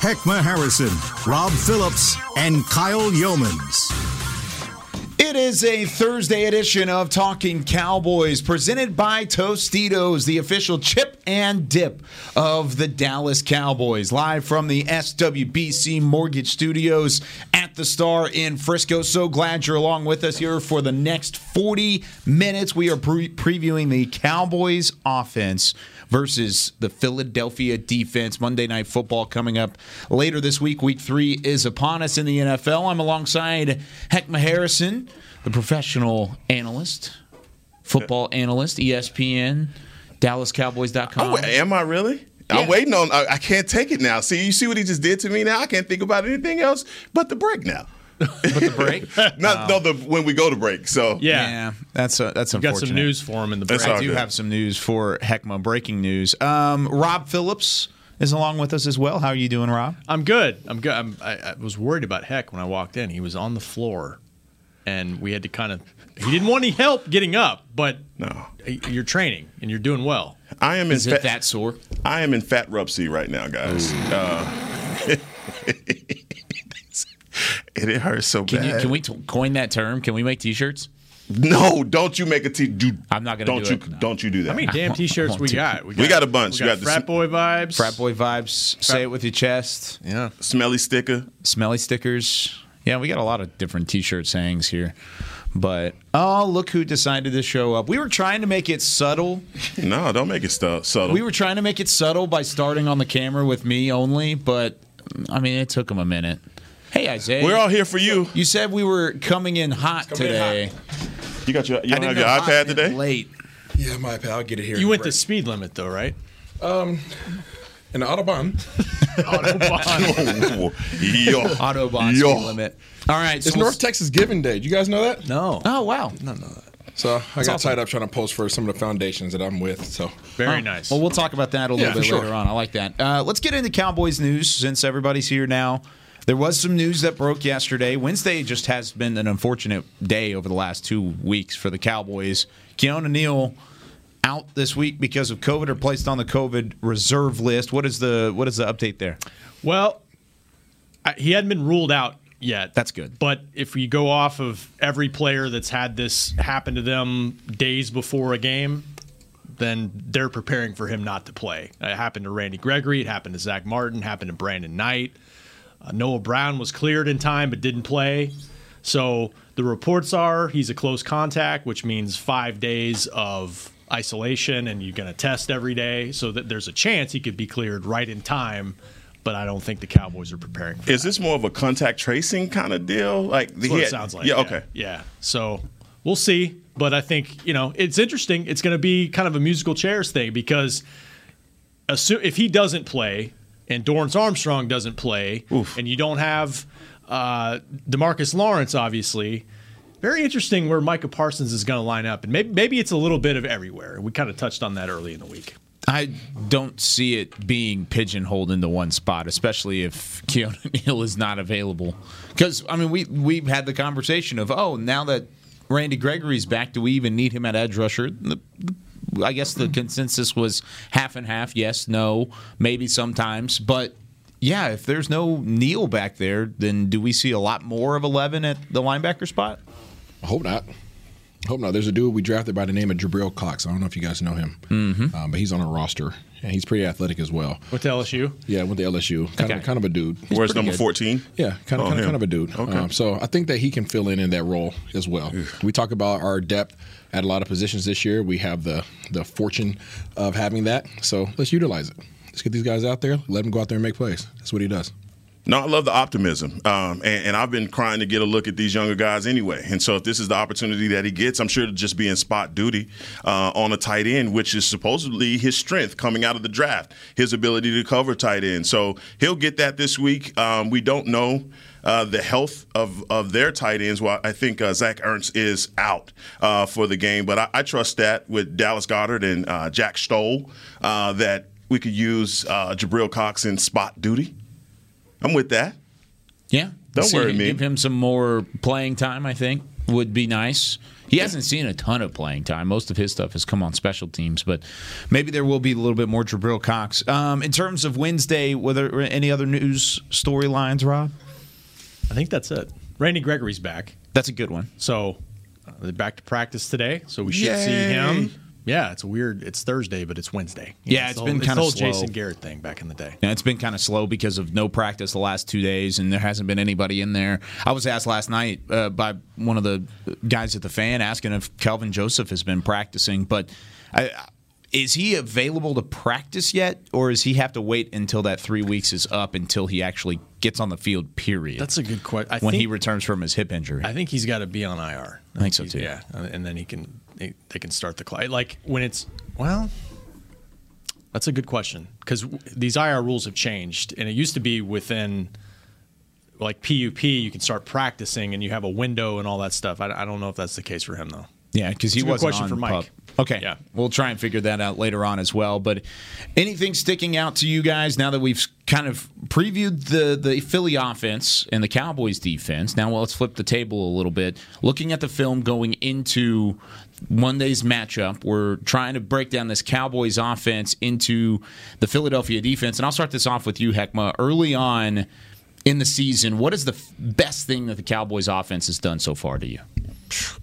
Heckma Harrison, Rob Phillips, and Kyle Youmans. It is a Thursday edition of Talking Cowboys presented by Tostitos, the official chip and dip of the Dallas Cowboys. Live from the SWBC Mortgage Studios at the Star in Frisco. So glad you're along with us here for the next 40 minutes. We are pre- previewing the Cowboys offense versus the Philadelphia defense. Monday Night Football coming up later this week. Week three is upon us in the NFL. I'm alongside Heckma Harrison, the professional analyst, football analyst, ESPN, DallasCowboys.com. Oh, am I really? Yeah. I'm waiting on. I, I can't take it now. See, you see what he just did to me now. I can't think about anything else but the break now. But the break. Not no the when we go to break. So Yeah. Yeah, that's a, that's We got unfortunate. some news for him in the break. I do good. have some news for Heckma. Breaking news. Um, Rob Phillips is along with us as well. How are you doing, Rob? I'm good. I'm good. I'm, I, I was worried about Heck when I walked in. He was on the floor, and we had to kind of. He didn't want any help getting up, but No. you're training and you're doing well. I am in Is it fat, that sore? I am in fat rupsy right now, guys. Uh, it, it hurts so Can, bad. you, can we t- coin that term? Can we make T-shirts? No, don't you make a t. Do, I'm not gonna Don't do you? it, no. Don't you do that? How many damn T-shirts we got? We got a bunch. We You got, got the frat sm- boy vibes. Frat boy vibes. Say it with your chest. Yeah. smelly sticker. Smelly stickers. Yeah, we got a lot of different T-shirt sayings here. But oh, look who decided to show up. We were trying to make it subtle. No, don't make it stu- subtle. We were trying to make it subtle by starting on the camera with me only, but I mean, it took him a minute. Hey, Isaiah. We're all here for you. You said we were coming in hot coming in today. You got your. You I don't have your iPad today. Late. Yeah, my iPad. I'll get it here. You went the the speed limit though, right? in the Autobahn. Autobahn. Yo. Autobahn Yo. speed limit. All right. So It's we'll- North Texas Giving Day. Did you guys know that? no. Oh wow. No, no that. So I got awesome. tied up trying to post for some of the foundations that I'm with. So Very Oh, nice. Well, we'll talk about that a little Yeah, bit sure. later on. I like that. Uh, let's get into Cowboys news since everybody's here now. There was some news that broke yesterday. Wednesday just has been an unfortunate day over the last two weeks for the Cowboys. Keanu Neal out this week because of COVID or placed on the COVID reserve list. What is the what is the update there? Well, he hadn't been ruled out yet. That's good. But if we go off of every player that's had this happen to them days before a game, then they're preparing for him not to play. It happened to Randy Gregory. It happened to Zach Martin. Happened to Brandon Knight. Uh, Noah Brown was cleared in time but didn't play. So the reports are he's a close contact, which means five days of isolation, and you're going to test every day. So that there's a chance he could be cleared right in time. But I don't think the Cowboys are preparing for Is that. this more of a contact tracing kind of deal? Like That's what it sounds like. Yeah. Okay. Yeah. So we'll see. But I think, you know, it's interesting. It's going to be kind of a musical chairs thing because assume, if he doesn't play and Dorance Armstrong doesn't play and you don't have uh, DeMarcus Lawrence, obviously, very interesting where Micah Parsons is going to line up. And maybe, maybe it's a little bit of everywhere. We kind of touched on that early in the week. I don't see it being pigeonholed into one spot, especially if Keanu Neal is not available. Because I mean, we we've had the conversation of, oh, now that Randy Gregory's back, do we even need him at edge rusher? The- the- I guess the consensus was half and half. Yes, no, maybe sometimes, but yeah, if there's no Neal back there, then do we see a lot more of eleven at the linebacker spot? I hope not. I hope not. There's a dude we drafted by the name of Jabril Cox. I don't know if you guys know him, mm-hmm. um, but he's on a roster and he's pretty athletic as well. With the LSU. Yeah, went to LSU. Kind Okay. of, kind of a dude. Where's pretty number fourteen? Yeah, kind of, Oh, kind, of, kind of a dude. Okay. Um, so I think that he can fill in in that role as well. We talk about our depth at a lot of positions this year. We have the the fortune of having that. So let's utilize it. Let's get these guys out there. Let them go out there and make plays. That's what he does. No, I love the optimism, um, and, and, I've been crying to get a look at these younger guys anyway. And so, if this is the opportunity that he gets, I'm sure to just be in spot duty uh, on a tight end, which is supposedly his strength coming out of the draft, his ability to cover tight end. So he'll get that this week. Um, we don't know. Uh, the health of, of their tight ends. Well, I think uh, Zach Ertz is out uh, for the game, but I, I, trust that with Dallas Goedert and uh, Jack Stoll uh, that we could use uh, Jabril Cox in spot duty. I'm with that. Yeah. Don't See, worry me. Give him some more playing time, I think, would be nice. He hasn't seen a ton of playing time. Most of his stuff has come on special teams, but maybe there will be a little bit more Jabril Cox. Um, in terms of Wednesday, were there any other news storylines, Rob? I think that's it. Randy Gregory's back. That's a good one. So uh, they're back to practice today, so we should Yay. see him yeah, it's weird. It's Thursday, but it's Wednesday. Yeah, it's it's been the whole slow. Jason Garrett thing back in the day. Yeah, it's been kind of slow because of no practice the last two days, and there hasn't been anybody in there. I was asked last night uh, by one of the guys at the fan asking if Kelvin Joseph has been practicing, but I, is he available to practice yet, or does he have to wait until that three weeks is up until he actually gets on the field? Period. That's a good question. When he returns from his hip injury. I think he's got to be on IR. I think so, too. Yeah, and then he can they, they can start the clock. Like when it's well, that's a good question because these IR rules have changed, and it used to be within like PUP you can start practicing and you have a window and all that stuff. I, I don't know if that's the case for him though. Yeah, because he wasn't question on for Mike. Okay, Yeah. we'll try and figure that out later on as well. But anything sticking out to you guys now that we've kind of previewed the the Philly offense and the Cowboys defense? Now, well, let's flip the table a little bit. Looking at the film going into Monday's matchup, we're trying to break down this Cowboys offense into the Philadelphia defense, and I'll start this off with you, Heckma. Early on in the season, what is the best thing that the Cowboys offense has done so far to you?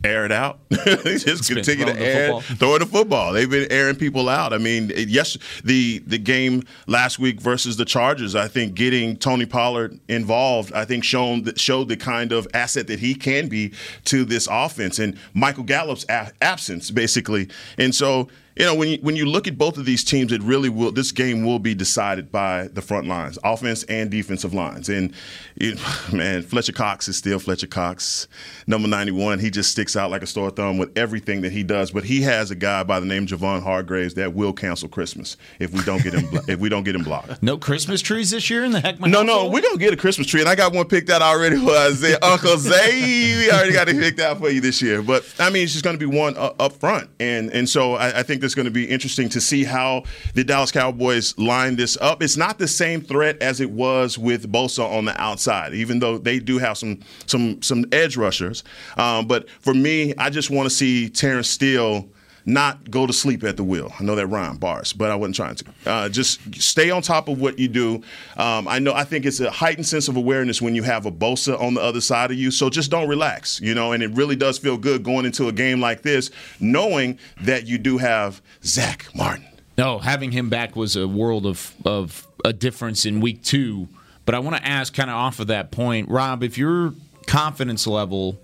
Air it out. just been continue to throwing the football. throwing the football. They've been airing people out. I mean, yes, the the game last week versus the Chargers. I think getting Tony Pollard involved, I think shown showed the kind of asset that he can be to this offense, and Michael Gallup's a- absence basically. And so. You know, when you, when you look at both of these teams, it really will. This game will be decided by the front lines, offense and defensive lines. And it, man, Fletcher Cox is still Fletcher Cox, number 91. He just sticks out like a sore thumb with everything that he does. But he has a guy by the name of Javon Hargraves that will cancel Christmas if we don't get him if we don't get him blocked. No Christmas trees this year in the Heckma No, no, we're gonna get a Christmas tree, and I got one picked out already for Isaiah, Uncle Zay. We already got it picked out for you this year. But I mean, it's just gonna be one uh, up front, and and so I, I think that's gonna be interesting to see how the Dallas Cowboys line this up. It's not the same threat as it was with Bosa on the outside, even though they do have some some some edge rushers. Um, but for me, I just want to see Terrence Steele not go to sleep at the wheel. I know that rhyme bars, but I wasn't trying to. Uh, just stay on top of what you do. Um, I know. I think it's a heightened sense of awareness when you have a Bosa on the other side of you. So just don't relax, you know. And it really does feel good going into a game like this, knowing that you do have Zach Martin. No, having him back was a world of of a difference in week two. But I want to ask, kind of off of that point, Rob, if your confidence level,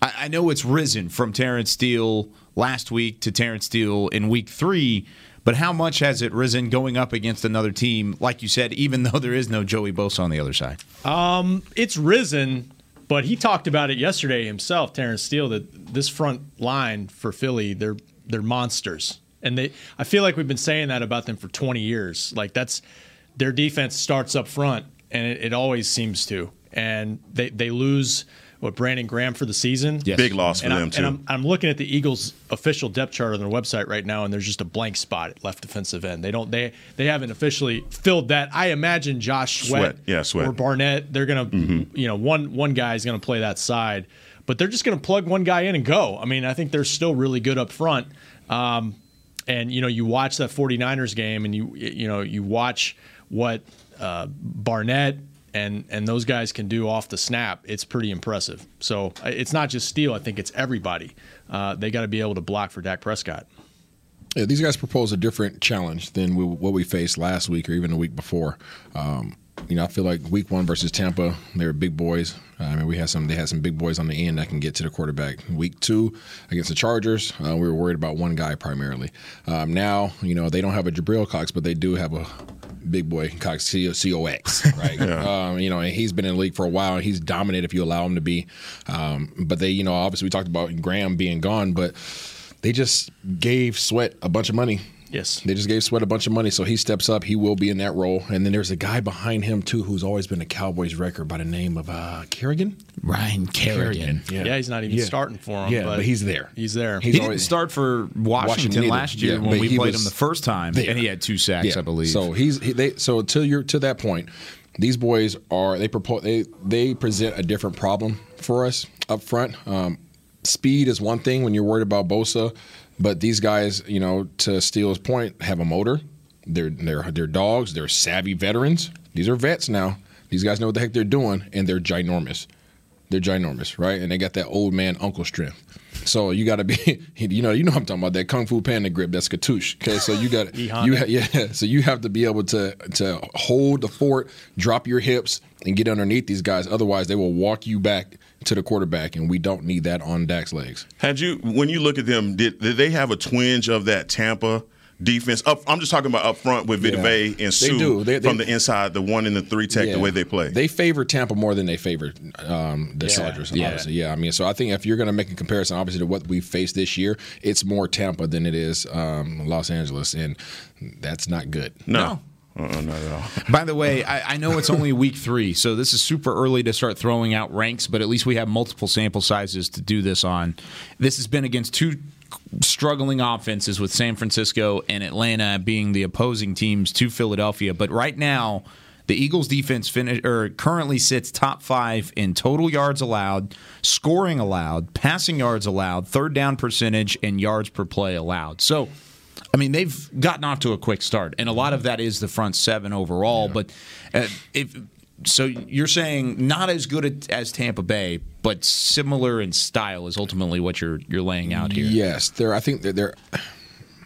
I, I know it's risen from Terrence Steele last week to Terrence Steele in week three, but how much has it risen going up against another team, like you said, even though there is no Joey Bosa on the other side? Um, it's risen, but he talked about it yesterday himself, Terrence Steele, that this front line for Philly, they're they're monsters. And they I feel like we've been saying that about them for 20 years. Like that's their defense starts up front and it, it always seems to. And they they lose what Brandon Graham for the season. Yes. Big loss for And, them I'm, too. and I'm, I'm looking at the Eagles' official depth chart on their website right now, and there's just a blank spot at left defensive end. They don't they they haven't officially filled that. I imagine Josh Sweat, Sweat. Yeah, Sweat. or Barnett, they're gonna you know one one guy is gonna play that side, but they're just gonna plug one guy in and go. I mean, I think they're still really good up front. Um, and you know, you watch that 49ers game, and you you know you watch what uh, Barnett and and those guys can do off the snap. It's pretty impressive. So it's not just Steele. I think it's everybody. Uh, they got to be able to block for Dak Prescott. Yeah, these guys propose a different challenge than we, what we faced last week or even the week before. Um, you know, I feel like week one versus Tampa, they were big boys. Uh, I mean, we had some. They had some big boys on the end that can get to the quarterback. Week two against the Chargers, uh, we were worried about one guy primarily. Um, now, you know, they don't have a Jabril Cox, but they do have a big boy Cox COX, right? yeah. um, you know, and he's been in the league for a while and he's dominant if you allow him to be. Um, but they, you know, obviously we talked about Graham being gone, but they just gave Sweat a bunch of money Yes. They just gave Sweat a bunch of money, so he steps up. He will be in that role. And then there's a guy behind him, too, who's always been a Cowboys record by the name of uh, Kerrigan? Ryan Kerrigan. Yeah. yeah. he's not even yeah. starting for him. Yeah, but, but he's there. He's there. He's he always, didn't start for Washington, Washington last year yeah, when we played him the first time, there. and he had two sacks, I believe. So he's he, they so until you're to that point, these boys are they propose they they present a different problem for us up front. Um, speed is one thing when you're worried about Bosa. But these guys, you know, to Steele's point, have a motor. They're they're they're dogs. They're savvy veterans. These are vets now. These guys know what the heck they're doing, and they're ginormous. They're ginormous, right? And they got that old man uncle strength. So you got to be, you know, you know, I'm talking about that kung fu panda grip. That's Katouche. Okay, so you got, you ha- yeah. So you have to be able to to hold the fort, drop your hips, and get underneath these guys. Otherwise, they will walk you back to the quarterback, and we don't need that on Dak's legs. Had you, when you look at them, did, did they have a twinge of that Tampa? Defense. Up, I'm just talking about up front with Vita Vea and Suh they do. They, they, from the inside, the one and the three tech, yeah. the way they play. They favor Tampa more than they favor um, the yeah. Chargers. Yeah. Obviously, yeah. I mean, so I think if you're going to make a comparison, obviously to what we faced this year, it's more Tampa than it is um, Los Angeles, and that's not good. No. no. Uh-uh, not at all. By the way, I, I, know it's only week three, so this is super early to start throwing out ranks, but at least we have multiple sample sizes to do this on. This has been against two struggling offenses with San Francisco and Atlanta being the opposing teams to Philadelphia. But right now, the Eagles defense finish, or currently sits top five in total yards allowed, scoring allowed, passing yards allowed, third down percentage, and yards per play allowed. So I mean, they've gotten off to a quick start, and a lot of that is the front seven overall. Yeah. But uh, if so, you're saying not as good as Tampa Bay, but similar in style is ultimately what you're you're laying out here. Yes, they're. I think they're.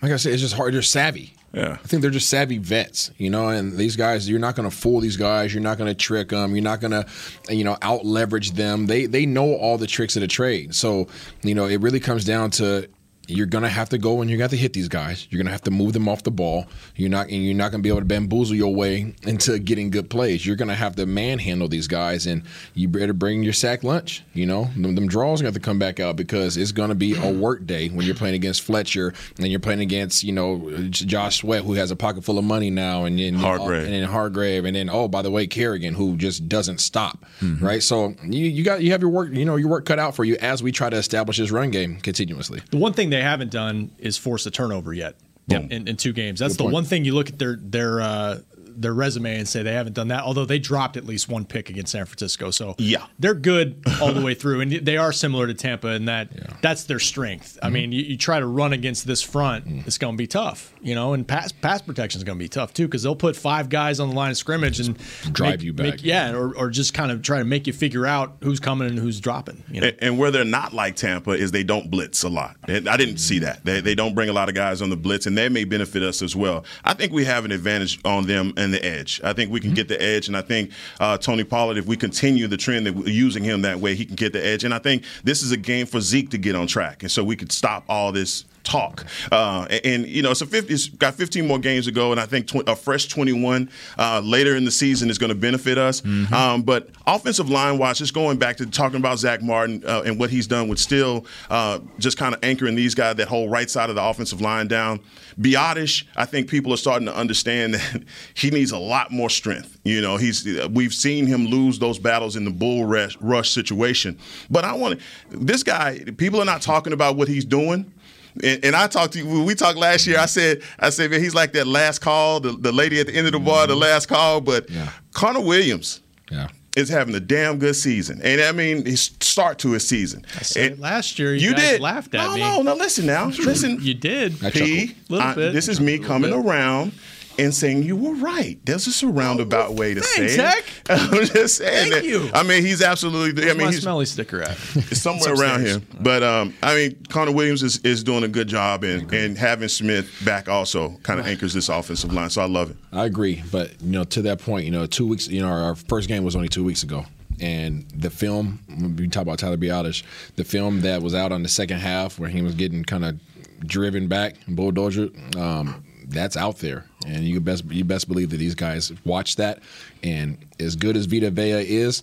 Like I said, it's just hard. They're savvy. Yeah. I think they're just savvy vets, you know, and these guys, you're not going to fool these guys. You're not going to trick them. You're not going to, you know, out leverage them. They they know all the tricks of the trade. So, you know, it really comes down to you're gonna have to go and you're gonna have to hit these guys. You're gonna have to move them off the ball. You're not and you're not gonna be able to bamboozle your way into getting good plays. You're gonna have to manhandle these guys, and you better bring your sack lunch. You know, them, them draws gonna have to come back out because it's gonna be a work day when you're playing against Fletcher and you're playing against you know Josh Sweat who has a pocket full of money now, and then Hargrave, and then Hargrave, and then oh by the way Kerrigan who just doesn't stop. Mm-hmm. Right, so you you got you have your work you know your work cut out for you as we try to establish this run game continuously. The one thing they haven't done is force a turnover yet. Yep. In, in, two games. That's Good the point. one thing you look at their their uh, their resume and say they haven't done that. Although they dropped at least one pick against San Francisco, so yeah, they're good all the way through, and they are similar to Tampa in that yeah. that's their strength. Mm-hmm. I mean, you, you, try to run against this front, mm-hmm. it's going to be tough, you know, and pass pass protection is going to be tough too because they'll put five guys on the line of scrimmage and drive make, you back, make, yeah, or, or just kind of try to make you figure out who's coming and who's dropping. You know? and, and, where they're not like Tampa is they don't blitz a lot. I didn't see that. They, they don't bring a lot of guys on the blitz, and that may benefit us as well. I think we have an advantage on them and the edge. I think we can mm-hmm. get the edge. And I think uh, Tony Pollard, if we continue the trend that we're using him that way, he can get the edge. And I think this is a game for Zeke to get on track. And so we could stop all this talk. Uh, and, and, you know, it's, a 50, it's got 15 more games to go, and I think tw- a fresh 21 uh, later in the season is going to benefit us. Mm-hmm. Um, but offensive line wise, just going back to talking about Zach Martin uh, and what he's done with still uh, just kind of anchoring these guys, that whole right side of the offensive line down. Biadasz, I think people are starting to understand that he needs a lot more strength. You know, he's we've seen him lose those battles in the bull rush, rush situation. But I want this guy. People are not talking about what he's doing. And, and, I talked to you. We talked last year. I mm-hmm. said, I said, man, he's like that last call, the, the lady at the end of the bar, the mm-hmm. last call. But yeah. Connor Williams, yeah. is having a damn good season, and I mean, his start to his season. And last year, you, you did laughed at no, me. No, no, listen now, listen. You did. P, I, this is me coming bit. around and saying you were right. There's a roundabout way to Thanks, say it. I'm just saying. Thank that, you. I mean, he's absolutely. Where's I mean, my he's smelly sticker at. somewhere around here. But um, I mean, Connor Williams is, is doing a good job, and and having Smith back also kind of anchors this offensive line. So I love it. I agree, but you know, to that point, you know, two weeks. You know, our first game was only two weeks ago and the film we talk about Tyler Biadasz, the film that was out on the second half where he was getting kind of driven back, bulldozer. Um, that's out there, and you best you best believe that these guys watch that. And as good as Vita Vea is,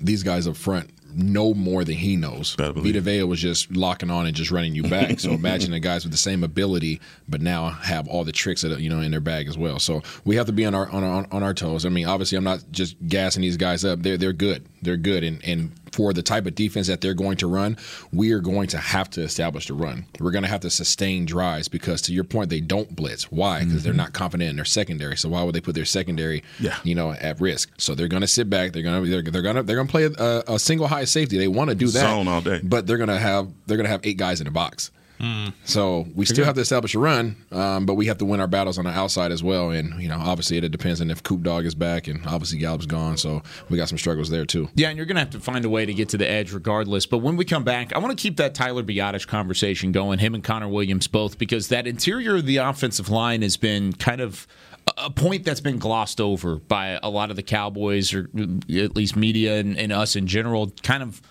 these guys up front know more than he knows. Vita Vea was just locking on and just running you back. so imagine the guys with the same ability, but now have all the tricks that you know in their bag as well. So we have to be on our on our, on our toes. I mean, obviously, I'm not just gassing these guys up. They're they're good. They're good, and and for the type of defense that they're going to run, we are going to have to establish the run. We're going to have to sustain drives because, to your point, they don't blitz. Why? Because mm-hmm. they're not confident in their secondary. So why would they put their secondary, yeah. you know, at risk? So they're going to sit back. They're going to they're, they're going to they're going to play a, a, single high safety. They want to do that zone all day, but they're going to have they're going to have eight guys in the box. Mm. So we still have to establish a run, um, but we have to win our battles on the outside as well. And you know, obviously, it depends on if Coop Dog is back, and obviously Gallup's gone. So we got some struggles there too. Yeah, and you're going to have to find a way to get to the edge regardless. But when we come back, I want to keep that Tyler Biadasz conversation going. Him and Connor Williams both, because that interior of the offensive line has been kind of a point that's been glossed over by a lot of the Cowboys, or at least media and, and us in general. Kind of,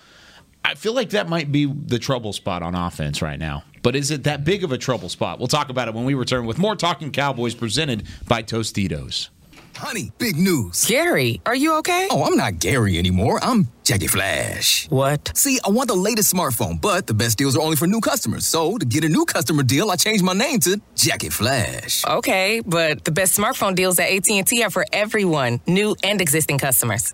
I feel like that might be the trouble spot on offense right now. But is it that big of a trouble spot? We'll talk about it when we return with more Talking Cowboys presented by Tostitos. Honey, big news. Gary, are you okay? Oh, I'm not Gary anymore. I'm Jackie Flash. What? See, I want the latest smartphone, but the best deals are only for new customers. So, to get a new customer deal, I changed my name to Jackie Flash. Okay, but the best smartphone deals at AT&T are for everyone, new and existing customers.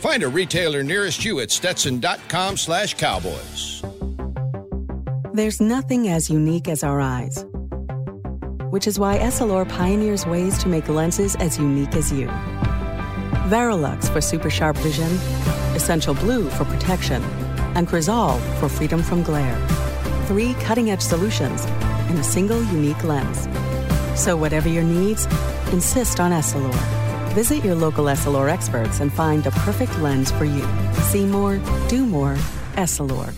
Find a retailer nearest you at stetson.com slash cowboys. There's nothing as unique as our eyes, which is why Essilor pioneers ways to make lenses as unique as you. Varilux for super sharp vision, Essential Blue for protection and Crizal for freedom from glare. Three cutting edge solutions in a single unique lens. So, whatever your needs, insist on Essilor. Visit your local Essilor experts and find the perfect lens for you. See more, do more, Essilor.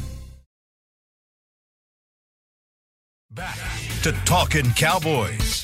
Back to Talking Cowboys.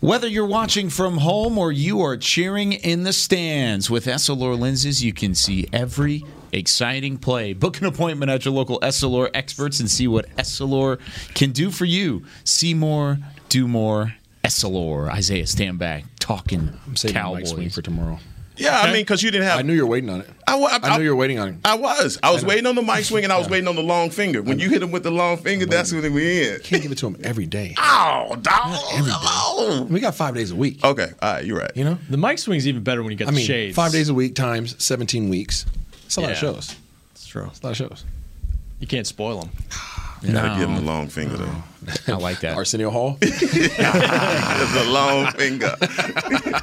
Whether you're watching from home or you are cheering in the stands, with Essilor lenses, you can see every exciting play. Book an appointment at your local Essilor experts and see what Essilor can do for you. See more, do more. Essilor. Isaiah, stand back. Talking I'm saving Cowboys. Mike for tomorrow. Yeah, I mean, because you didn't have. I knew you were waiting on it. I, I, I knew you were waiting on it. I was. I was I waiting on the mic swing and I was yeah. waiting on the long finger. When you hit him with the long finger, that's when we in. Can't give it to him every day. Oh, dog. We got five days a week. Okay, all right, you're right. You know, the mic swing's even better when you get I the mean, shades. Five days a week times 17 weeks. That's a lot of shows. It's true. It's a lot of shows. You can't spoil them. You gotta give him the long finger though. I like that. Arsenio Hall. the long finger.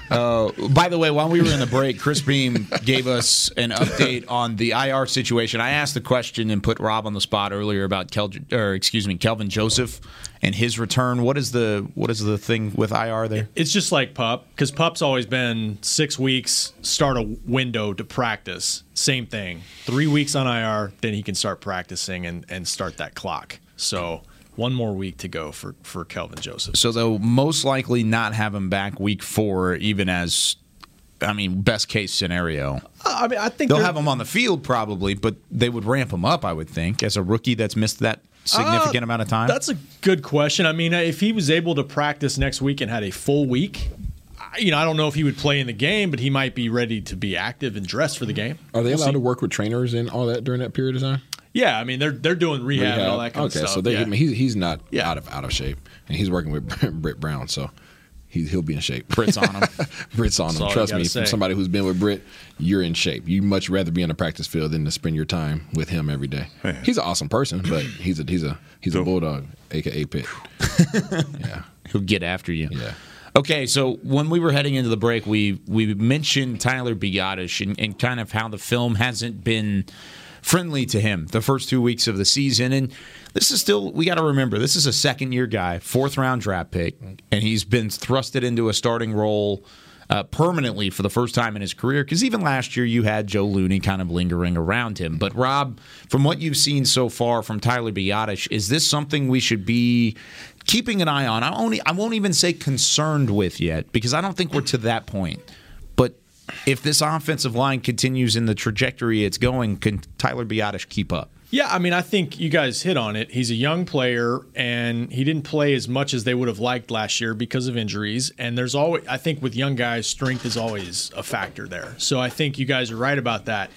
Uh, by the way, while we were in the break, Chris Beam gave us an update on the IR situation. I asked the question and put Rob on the spot earlier about Kel, or excuse me, Kelvin Joseph and his return. What is the what is the thing with IR there? It's just like pup because pup's always been six weeks. Start a window to practice. Same thing. Three weeks on IR, then he can start practicing and and start that clock. So one more week to go for for Kelvin Joseph. So they'll most likely not have him back week four, even as I mean, best case scenario. Uh, I mean, I think they'll have him on the field probably, but they would ramp him up. I would think as a rookie that's missed that significant uh, amount of time. That's a good question. I mean, if he was able to practice next week and had a full week, you know, I don't know if he would play in the game, but he might be ready to be active and dressed for the game. Are they We'll allowed see. to work with trainers and all that during that period of time? Yeah, I mean they're they're doing rehab, and all that kind okay, of stuff. Okay, so they, yeah. I mean, he's he's not out of out of shape, and he's working with Britt Brown, so he he'll be in shape. Britt's on him. Britt's on That's him. Trust me, say. from somebody who's been with Britt, you're in shape. You'd much rather be on the practice field than to spend your time with him every day. He's an awesome person, but he's a he's a he's a bulldog, aka Pitt. Yeah, he'll get after you. Yeah. Okay, so when we were heading into the break, we we mentioned Tyler Biadasz and, and kind of how the film hasn't been friendly to him the first two weeks of the season. And this is still we got to remember this is a second year guy, fourth round draft pick, and he's been thrusted into a starting role. Uh, permanently for the first time in his career, because even last year you had Joe Looney kind of lingering around him. But Rob, from what you've seen so far from Tyler Biadasz, is this something we should be keeping an eye on? I only I won't even say concerned with yet, because I don't think we're to that point. If this offensive line continues in the trajectory it's going, can Tyler Biadasz keep up? Yeah, I mean, I think you guys hit on it. He's a young player, and he didn't play as much as they would have liked last year because of injuries. And there's always, I think, with young guys, strength is always a factor there. So I think you guys are right about that.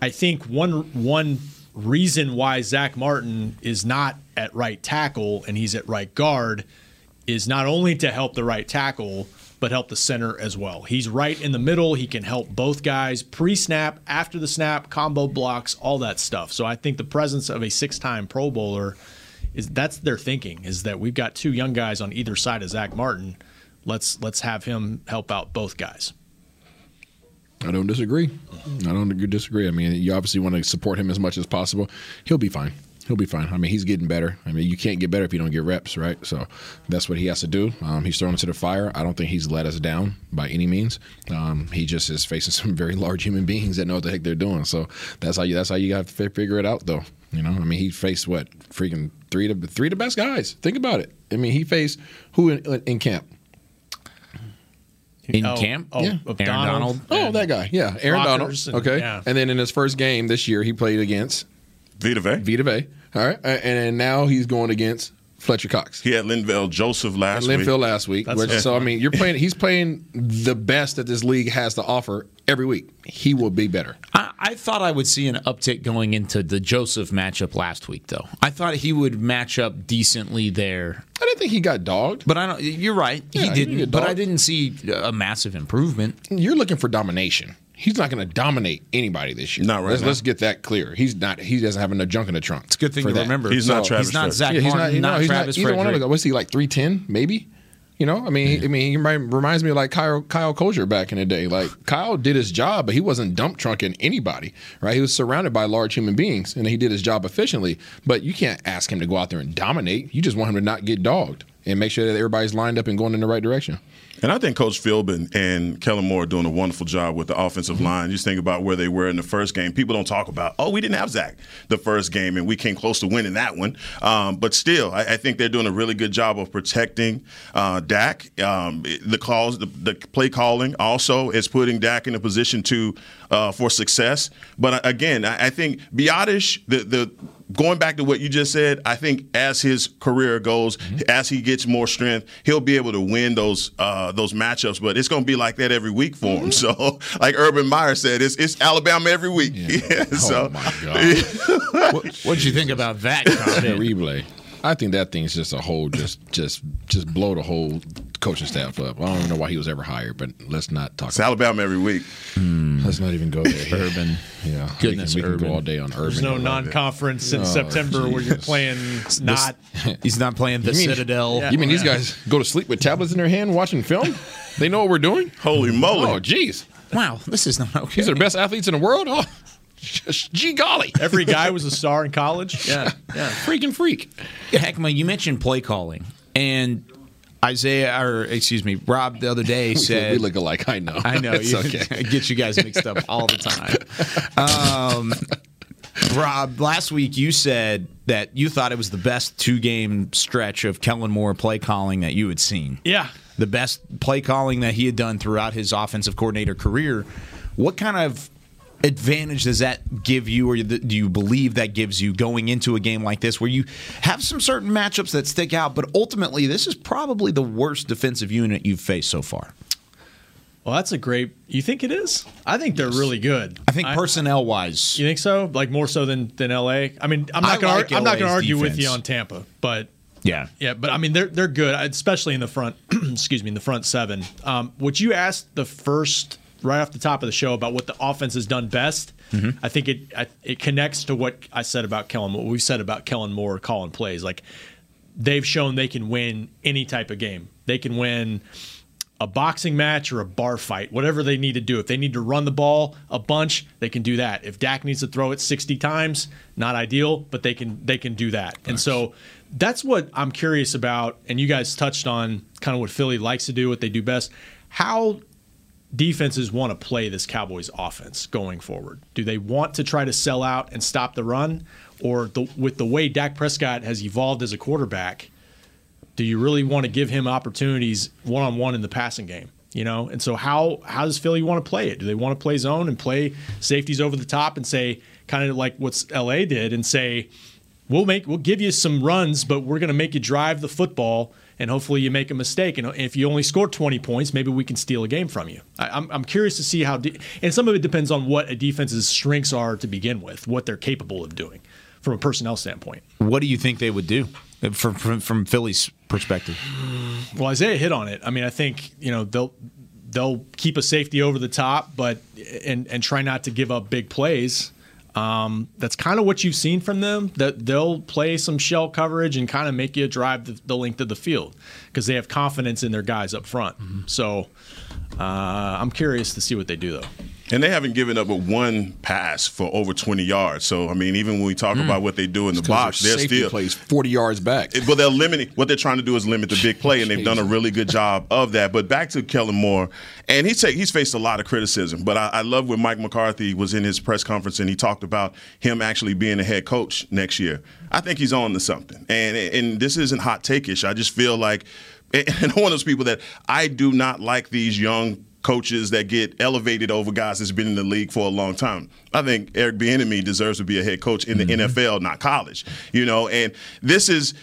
I think one one reason why Zach Martin is not at right tackle and he's at right guard is not only to help the right tackle, but help the center as well. He's right in the middle. He can help both guys pre snap, after the snap, combo blocks, all that stuff. So I think the presence of a six time Pro Bowler is that's their thinking is that we've got two young guys on either side of Zach Martin. Let's let's have him help out both guys. I don't disagree. I don't disagree. I mean, you obviously want to support him as much as possible. He'll be fine. He'll be fine. I mean, he's getting better. I mean, you can't get better if you don't get reps, right? So that's what he has to do. Um, he's thrown into the fire. I don't think he's let us down by any means. Um, he just is facing some very large human beings that know what the heck they're doing. So that's how you that's how you got to fi- figure it out, though. You know, I mean, he faced what freaking three to three of the best guys. Think about it. I mean, he faced who in, in camp? In Oh, camp? oh, Yeah. of Aaron Donald. Donald. Oh, that guy. Yeah, Aaron Rockers Donald. and- okay, yeah. and then in his first game this year, he played against Vita Vea. Vita Vea. All right, and now he's going against Fletcher Cox. He had Linval Joseph last At week. Linfield last week. Which- so I mean, you're playing. He's playing the best that this league has to offer every week. He will be better. I, I thought I would see an uptick going into the Joseph matchup last week, though. I thought he would match up decently there. I didn't think he got dogged. But I don't. You're right. Yeah, he he didn't. didn't but I didn't see a massive improvement. You're looking for domination. He's not going to dominate anybody this year. Not right let's, now. let's get that clear. He's not. He doesn't have enough junk in the trunk. It's a good thing to remember. He's not Travis He's not Zach Yeah, he's Martin, not, not, no, he's Travis not either one of Frederick. those. What's he like? Three ten, maybe. You know, I mean, he, I mean, he reminds me of like Kyle Kyle Kosier back in the day. Like Kyle did his job, but he wasn't dump trunking anybody, right? He was surrounded by large human beings, and he did his job efficiently. But you can't ask him to go out there and dominate. You just want him to not get dogged and make sure that everybody's lined up and going in the right direction. And I think Coach Philbin and Kellen Moore are doing a wonderful job with the offensive Mm-hmm. line. Just think about where they were in the first game. People don't talk about, oh, we didn't have Zach the first game, and we came close to winning that one. Um, but still, I, I think they're doing a really good job of protecting uh, Dak. Um, the calls, the, the play calling also is putting Dak in a position to uh, for success. But uh, again, I, I think Biadasz, the the going back to what you just said, I think as his career goes, as he gets more strength, he'll be able to win those uh, Uh, those matchups. But it's going to be like that every week for him. Mm-hmm. So, like Urban Meyer said, it's, it's Alabama every week. Yeah, so, oh my god! what did you think about that comment? replay. I think that thing's just a whole just just just blow the whole coaching staff up. I don't even know why he was ever hired, but let's not talk. it's Alabama every week. Hmm. Let's not even go there. Urban. Yeah, Goodness, we can, we can Urban. go all day on Urban. There's no non-conference in Oh, September where you're playing not. He's not playing the You mean- Citadel. You mean these guys go to sleep with tablets in their hand watching film? They know what we're doing. Holy moly! Oh, jeez. Wow, this is not okay. These are the best athletes in the world. Oh, gee golly. Every guy was a star in college. Yeah, yeah. Freaking freak. Heckma, you mentioned play calling, and Isaiah, or excuse me, Rob, the other day We, said we look alike. I know. I know. It's you, okay. I get you guys mixed up all the time. Um, Rob, last week you said that you thought it was the best two game stretch of Kellen Moore play calling that you had seen. Yeah. The best play calling that he had done throughout his offensive coordinator career. What kind of advantage does that give you, or do you believe that gives you going into a game like this where you have some certain matchups that stick out, but ultimately this is probably the worst defensive unit you've faced so far? Well, that's a great. You think it is? I think they're really good. I think personnel wise, You think so? Like more so than than LA. I mean, I'm not I gonna like ar- I'm not gonna argue with you on Tampa, but yeah, yeah, but I mean they're they're good, especially in the front. excuse me, in the front seven. Um, what you asked the first right off the top of the show about what the offense has done best. Mhm. I think it I, it connects to what I said about Kellen. What we said about Kellen Moore calling plays. Like they've shown they can win any type of game. They can win a boxing match or a bar fight, whatever they need to do. If they need to run the ball a bunch, they can do that. If Dak needs to throw it 60 times, not ideal, but they can they can do that. And so that's what I'm curious about. And you guys touched on kind of what Philly likes to do, what they do best. How defenses want to play this Cowboys offense going forward? Do they want to try to sell out and stop the run, or the, with the way Dak Prescott has evolved as a quarterback? Do you really want to give him opportunities one on one in the passing game? You know, and so how how does Philly want to play it? Do they want to play zone and play safeties over the top and say kind of like what's LA did and say we'll make we'll give you some runs, but we're going to make you drive the football, and hopefully you make a mistake. And if you only score 20 points, maybe we can steal a game from you. I, I'm I'm curious to see how, de- and some of it depends on what a defense's strengths are to begin with, what they're capable of doing from a personnel standpoint. What do you think they would do uh, from from, from Philly's perspective? Well, Isaiah hit on it. I mean, I think you know they'll they'll keep a safety over the top, but and and try not to give up big plays. Um, that's kind of what you've seen from them. That they'll play some shell coverage and kind of make you drive the, the length of the field because they have confidence in their guys up front. So uh, I'm curious to see what they do though. And they haven't given up a one pass for over 20 yards. So, I mean, even when we talk hmm. about what they do in the box, they're still plays 40 yards back. But they're limiting. What they're trying to do is limit the big play, and they've done a really good job of that. But back to Kellen Moore, and he's he's faced a lot of criticism. But I, I love when Mike McCarthy was in his press conference and he talked about him actually being a head coach next year. I think he's on to something. And and this isn't hot takeish. I just feel like, and I'm one of those people that I do not like these young coaches that get elevated over guys that's been in the league for a long time. I think Eric Bieniemy deserves to be a head coach in the mm-hmm. NFL, not college. You know, and this is.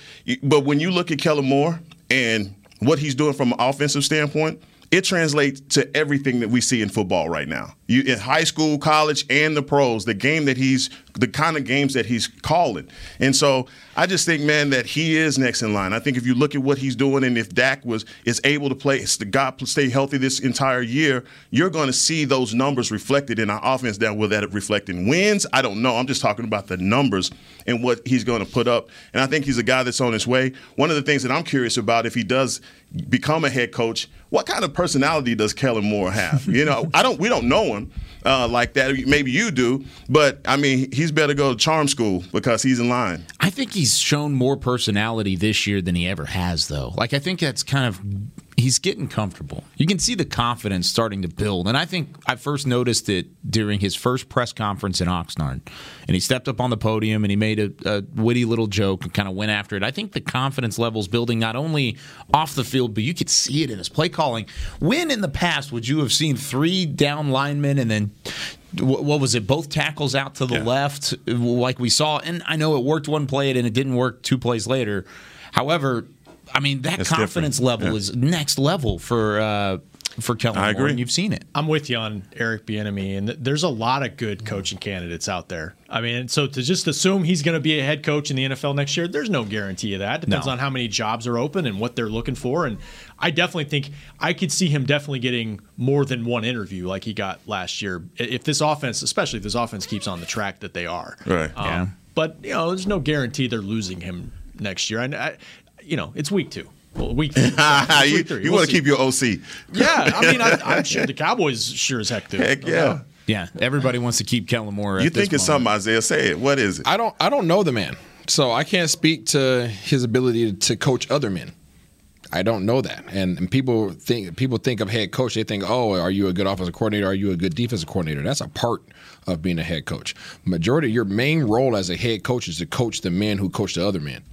But when you look at Kellen Moore and what he's doing from an offensive standpoint, it translates to everything that we see in football right now. You in high school, college, and the pros, the game that he's the kind of games that he's calling. And so I just think, man, that he is next in line. I think if you look at what he's doing, and if Dak was is able to play, the God stay healthy this entire year, you're going to see those numbers reflected in our offense. That will that reflect in wins? I don't know. I'm just talking about the numbers and what he's going to put up. And I think he's a guy that's on his way. One of the things that I'm curious about, if he does become a head coach, what kind of personality does Kellen Moore have? You know, I don't. We don't know him uh, like that. Maybe you do, but I mean, he's better go to charm school because he's in line. I think he's shown more personality this year than he ever has, though. Like I think that's kind of he's getting comfortable. You can see the confidence starting to build, and I think I first noticed it during his first press conference in Oxnard, and he stepped up on the podium and he made a, a witty little joke and kind of went after it. I think the confidence levels building not only off the field, but you could see it in his play calling. When in the past would you have seen three down linemen and then what was it? Both tackles out to the left, like we saw. And I know it worked one play and it didn't work two plays later. However, I mean that It's confidence different. level Yeah. is next level for uh, for Kellen Moore, and you've seen it. I'm with you on Eric Bieniemy, and th- there's a lot of good coaching candidates out there. I mean, so to just assume he's going to be a head coach in the NFL next year, there's no guarantee of that. Depends No. on how many jobs are open and what they're looking for. And I definitely think I could see him definitely getting more than one interview like he got last year if this offense, especially if this offense keeps on the track that they are. Right. Um, Yeah. But you know, there's no guarantee they're losing him next year. And I, you know, it's week two. Well, week. Three. It's you week three. you We'll want to keep your OC. Yeah, I mean, I, I'm sure the Cowboys sure as heck do. Heck yeah. doubt. Yeah, everybody wants to keep Kellen Moore. You at this think it's moment. something, Isaiah? Say it. What is it? I don't I don't know the man. So I can't speak to his ability to coach other men. I don't know that. And, and people think people think of head coach, they think, "Oh, are you a good offensive coordinator? Are you a good defensive coordinator?" That's a part of being a head coach. Majority of your main role as a head coach is to coach the men who coach the other men.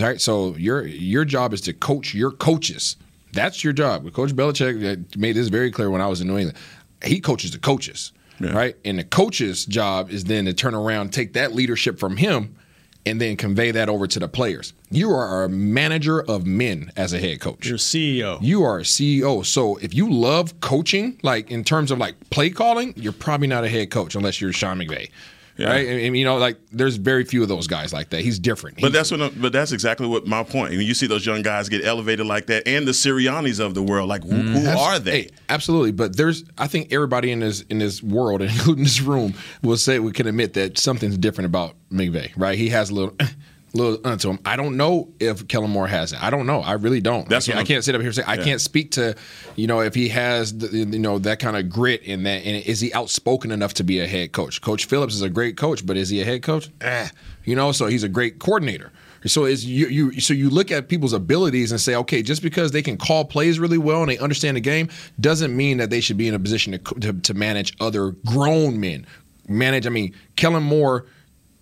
All right? So your your job is to coach your coaches. That's your job. Coach Belichick made this very clear when I was in New England. He coaches the coaches, right? And the coach's job is then to turn around, take that leadership from him, and then convey that over to the players. You are a manager of men as a head coach. You're a CEO. You are a CEO. So if you love coaching, like in terms of like play calling, you're probably not a head coach unless you're Sean McVay. Yeah. Right? And, you know, like there's very few of those guys like that. He's different. But that's what. I'm- But that's exactly what my point. I mean, you see those young guys get elevated like that, and the Siriannis of the world. Like, who, mm-hmm. who Abs- are they? Hey, absolutely, but there's I think everybody in this in this world, including this room, will say we can admit that something's different about McVay, right? He has a little. Little unto him. I don't know if Kellen Moore has it. I don't know. I really don't. That's I, can't, I can't sit up here and say I Yeah. can't speak to, you know, if he has, the, you know, that kind of grit and that, and is he outspoken enough to be a head coach? Coach Phillips is a great coach, but is he a head coach? Eh, you know, so he's a great coordinator. So is you, you so you look at people's abilities and say, okay, just because they can call plays really well and they understand the game doesn't mean that they should be in a position to to, to manage other grown men. Manage, I mean, Kellen Moore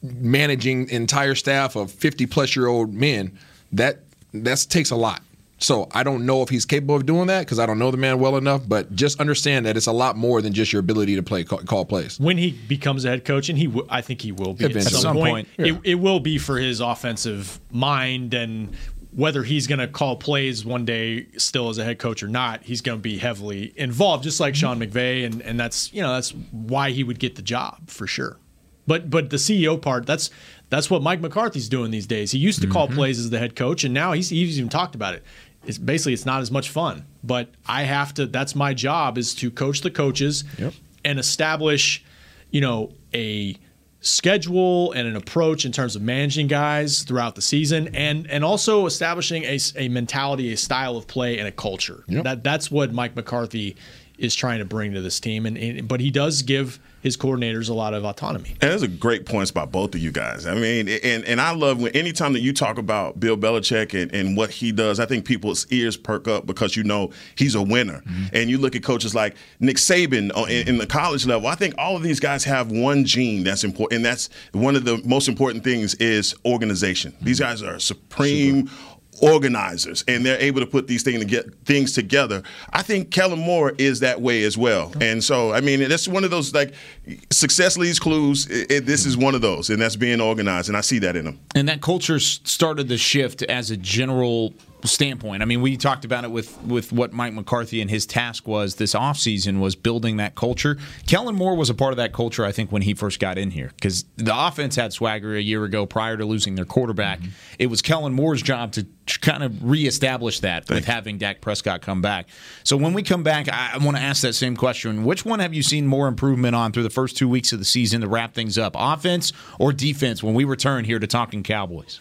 managing entire staff of 50 plus year old men that that takes a lot so i don't know if he's capable of doing that because i don't know the man well enough but just understand that it's a lot more than just your ability to play call, call plays when he becomes a head coach, and he, w- I think he will be Eventually. at some, At some point. point, yeah. It, it will be for his offensive mind and whether he's going to call plays one day still as a head coach or not. He's going to be heavily involved, just like Sean McVay, and and that's you know that's why he would get the job for sure. But but the CEO part, that's that's what Mike McCarthy's doing these days. He used to call mm-hmm. plays as the head coach, and now he's he's even talked about it. It's basically it's not as much fun. But I have to. That's my job is to coach the coaches and establish, you know, a schedule and an approach in terms of managing guys throughout the season and and also establishing a, a mentality a style of play and a culture that that's what Mike McCarthy is trying to bring to this team and, and but he does give his coordinators a lot of autonomy And those are great points by both of you guys. I mean, and, and I love when anytime that you talk about Bill Belichick and, and what he does, I think people's ears perk up because you know he's a winner. And you look at coaches like Nick Saban uh, in, in the college level. I think all of these guys have one gene that's important, and that's one of the most important things is organization. These guys are supreme organizers and they're able to put these things to get things together. I think Kellen Moore is that way as well. And so I mean that's one of those like success leads clues. It, it- this is one of those and that's being organized and I see that in him. And that culture started the shift as a general standpoint. I mean, we talked about it with with what Mike McCarthy and his task was this offseason was building that culture. Kellen Moore was a part of that culture, I think, when he first got in here because the offense had swagger a year ago prior to losing their quarterback. Mm-hmm. It was Kellen Moore's job to kind of reestablish that with having Dak Prescott come back. So when we come back, I, I want to ask that same question. Which one have you seen more improvement on through the first two weeks of the season to wrap things up? Offense or defense when we return here to Talking Cowboys?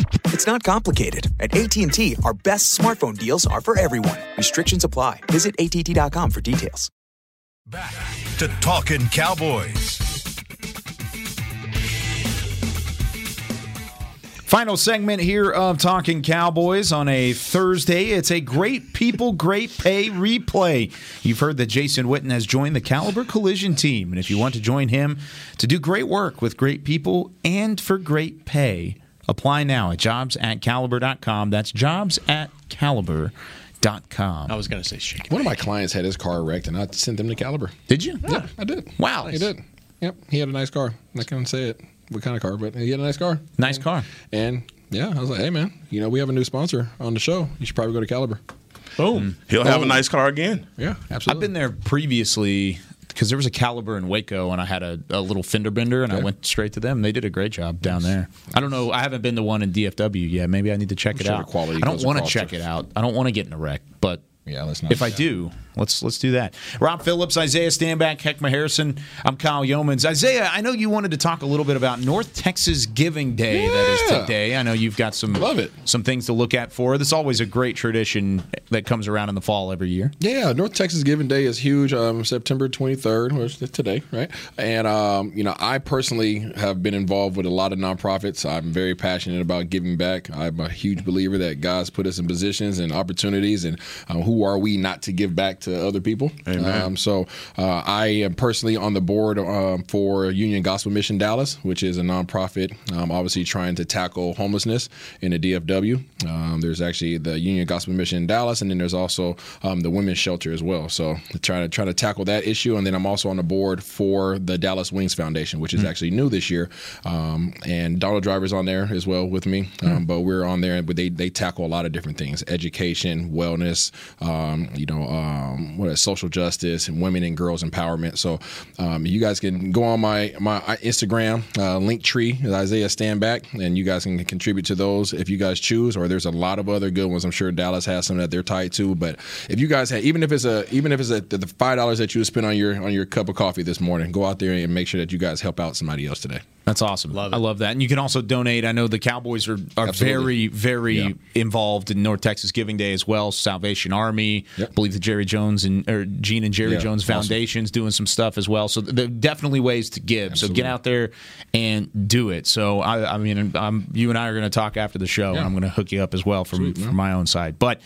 It's not complicated. At AT&T, our best smartphone deals are for everyone. Restrictions apply. Visit att.com for details. Back to Talking Cowboys. Final segment here of Talking Cowboys on a Thursday. It's a great people, great pay replay. You've heard that Jason Witten has joined the Caliber Collision team. And if you want to join him to do great work with great people and for great pay, apply now at jobs at caliber.com. That's jobs at caliber.com. I was going to say shake. One of my clients had his car wrecked, and I sent them to Caliber. Did you? Yeah, I did. Wow. He did. Yep, he had a nice car. I can't say it. What kind of car? But he had a nice car. Nice car. And yeah, I was like, hey man, you know we have a new sponsor on the show. You should probably go to Caliber. Boom. He'll have a nice car again. Yeah, absolutely. I've been there previously because there was a Caliber in Waco, and I had a, a little fender bender, and I went straight to them. They did a great job down there. I don't know. I haven't been to one in DFW yet. Maybe I need to check I'm it sure out. quality I don't want to check it out. I don't want to get in a wreck, but yeah, let's not. if I do, let's let's do that. Rob Phillips, Isaiah Stanback, Heckma Harrison. I'm Kyle Youmans. Isaiah, I know you wanted to talk a little bit about North Texas Giving Day that is today. I know you've got some Love it. some things to look at for. This is always a great tradition that comes around in the fall every year. Yeah, North Texas Giving Day is huge. Um, September 23rd, which is today, right? And um, you know, I personally have been involved with a lot of nonprofits. I'm very passionate about giving back. I'm a huge believer that God's put us in positions and opportunities, and um, who are we not to give back to other people? Amen. Um, so uh, I am personally on the board um, for Union Gospel Mission Dallas, which is a nonprofit, um, obviously trying to tackle homelessness in the DFW. Um, there's actually the Union Gospel Mission Dallas, and then there's also um, the women's shelter as well. So trying to try to tackle that issue, and then I'm also on the board for the Dallas Wings Foundation, which is actually new this year, um, and Donald Driver's on there as well with me. Um, But we're on there, but they they tackle a lot of different things: education, wellness, um, you know, um, what is social justice, and women and girls empowerment. So um, you guys can go on my my Instagram uh, link tree, Isaiah Stanback, and you guys can contribute to those if you guys choose. Or there's a lot of other good ones. I'm sure Dallas has some that they're tied to. But if you guys have, even if it's a even if it's a, the five dollars that you spend on your on your cup of coffee this morning, go out there and make sure that you guys help out somebody else today. That's awesome. I love that. And you can also donate. I know the Cowboys are, are Absolutely. very, very Yeah. involved in North Texas Giving Day as well. Salvation Army, I believe the Jerry Jones and or Gene and Jerry Yeah, Jones awesome. Foundation's doing some stuff as well. So there are definitely ways to give. So get out there and do it. So I, I mean, I'm, you and I are going to talk after the show, and I'm going to hook you up as well from Sweet, from my own side. But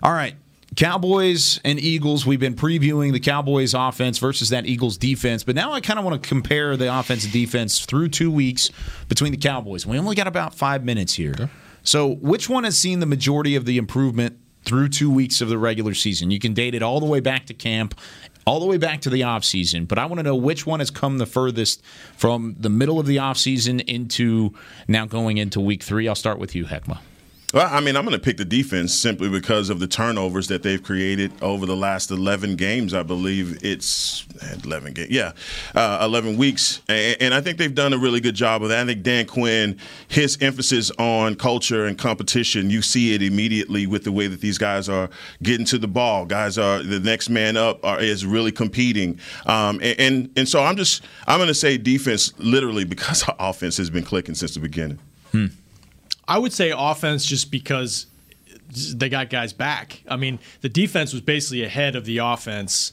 all right. Cowboys and Eagles. We've been previewing the Cowboys offense versus that Eagles defense, but now I kind of want to compare the offense and defense through two weeks between the Cowboys. We only got about five minutes here. So, which one has seen the majority of the improvement through two weeks of the regular season? You can date it all the way back to camp, all the way back to the offseason, but I want to know which one has come the furthest from the middle of the offseason into now going into week three. I'll start with you, Heckma. Well, I mean, I'm going to pick the defense simply because of the turnovers that they've created over the last 11 games. I believe it's 11 games, yeah, uh, 11 weeks, and, and I think they've done a really good job of that. I think Dan Quinn, his emphasis on culture and competition, you see it immediately with the way that these guys are getting to the ball. Guys are the next man up are, is really competing, um, and, and and so I'm just I'm going to say defense literally because our offense has been clicking since the beginning. I would say offense just because they got guys back. I mean, the defense was basically ahead of the offense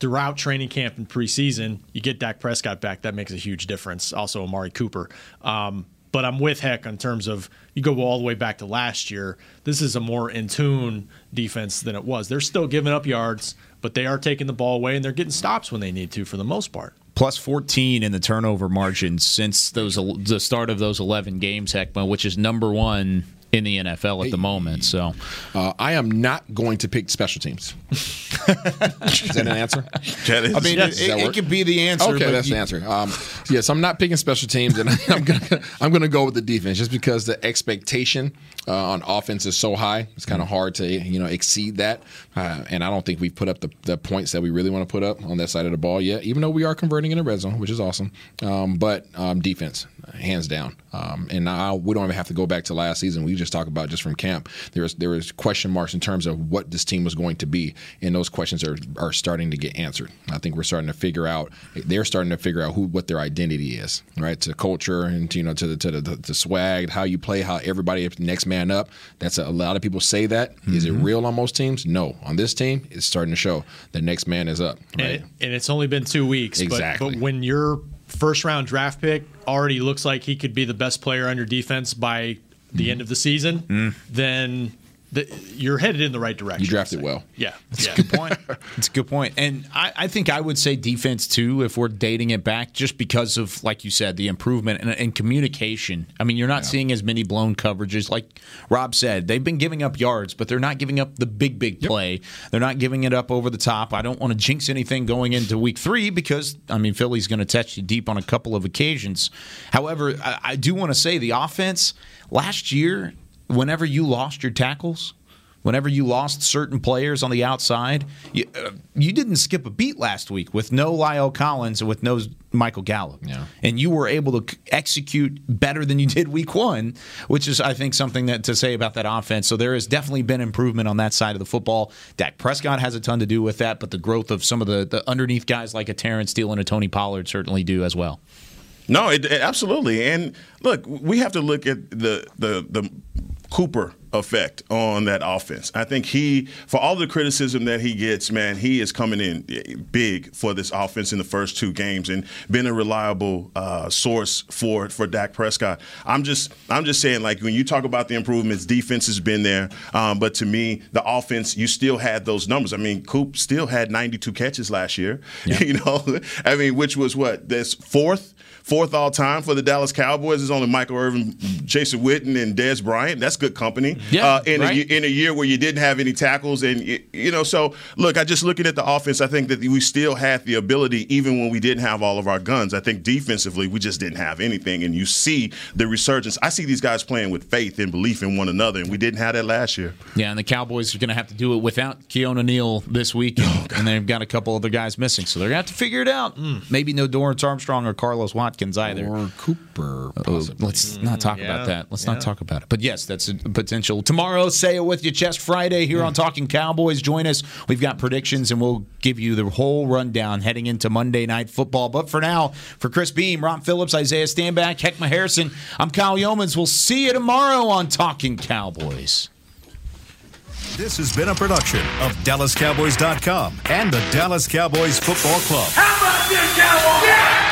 throughout training camp and preseason. You get Dak Prescott back, that makes a huge difference. Also, Amari Cooper. Um, but I'm with Heck in terms of you go all the way back to last year. This is a more in tune defense than it was. They're still giving up yards, but they are taking the ball away and they're getting stops when they need to for the most part. Plus 14 in the turnover margin since those the start of those 11 games, Heckman, which is number one in the NFL at the moment. So Uh, I am not going to pick special teams. is that an answer? That is- I mean, Does it, that it, could be the answer. Okay, but that's you- the answer. Um, yes, I'm not picking special teams, and I'm gonna I'm gonna go with the defense just because the expectation uh, on offense is so high. It's kind of hard to you know exceed that, uh, and I don't think we've put up the, the points that we really want to put up on that side of the ball yet. Even though we are converting in the red zone, which is awesome, um, but um, defense, hands down. Um, and now we don't even have to go back to last season. We just talk about just from camp. There was there was question marks in terms of what this team was going to be, and those questions are are starting to get answered. I think we're starting to figure out. They're starting to figure out who what their identity is, right? To culture and to, you know to the to the, the swag, how you play, how everybody next man up. That's a, a lot of people say that. Mm-hmm. Is it real on most teams? No. On this team, it's starting to show the next man is up. Right? And, it, and it's only been two weeks. Exactly. But, but when your first round draft pick already looks like he could be the best player on your defense by the end of the season, mm. then the, you're headed in the right direction. You drafted well. Yeah, that's yeah. a good point. It's a good point, and I, I, think I would say defense too, if we're dating it back, just because of like you said, the improvement and, and communication. I mean, you're not yeah. seeing as many blown coverages, like Rob said. They've been giving up yards, but they're not giving up the big, big play. They're not giving it up over the top. I don't want to jinx anything going into Week Three because I mean, Philly's going to touch you deep on a couple of occasions. However, I, I do want to say the offense last year whenever you lost your tackles, whenever you lost certain players on the outside, you, uh, you, didn't skip a beat last week with no La'el Collins and with no Michael Gallup. Yeah. And you were able to execute better than you did week one, which is, I think, something that to say about that offense. So there has definitely been improvement on that side of the football. Dak Prescott has a ton to do with that, but the growth of some of the, the underneath guys like a Terence Steele and a Tony Pollard certainly do as well. No, it, it, absolutely. And look, we have to look at the the the Cooper effect on that offense. I think he, for all the criticism that he gets, man, he is coming in big for this offense in the first two games and been a reliable uh, source for for Dak Prescott. I'm just I'm just saying, like when you talk about the improvements, defense has been there, um, but to me, the offense, you still had those numbers. I mean, Coop still had 92 catches last year. Yeah. You know, I mean, which was what this fourth fourth all time for the Dallas Cowboys is only Michael Irvin, Jason Witten, and Dez Bryant. That's good company. Yeah, uh, in, right? a, in a year where you didn't have any tackles, and you know, so look, I just looking at the offense, I think that we still had the ability, even when we didn't have all of our guns. I think defensively, we just didn't have anything, and you see the resurgence. I see these guys playing with faith and belief in one another, and we didn't have that last year. Yeah, and the Cowboys are going to have to do it without Keanu Neal this week, oh, and they've got a couple other guys missing, so they're going to have to figure it out. Mm. Maybe no Dorance Armstrong or Carlos Watkins either. Or Cooper. Oh, let's not talk yeah. about that. Let's Yeah. not talk about it. But yes, that's a potential. Tomorrow, say it with your chest Friday here on Talking Cowboys. Join us. We've got predictions and we'll give you the whole rundown heading into Monday Night Football. But for now, for Chris Beam, Rob Phillips, Isaiah Stanback, Heckma Harrison, I'm Kyle Youmans. We'll see you tomorrow on Talking Cowboys. This has been a production of DallasCowboys.com and the Dallas Cowboys Football Club. How about this, Cowboys? Yeah!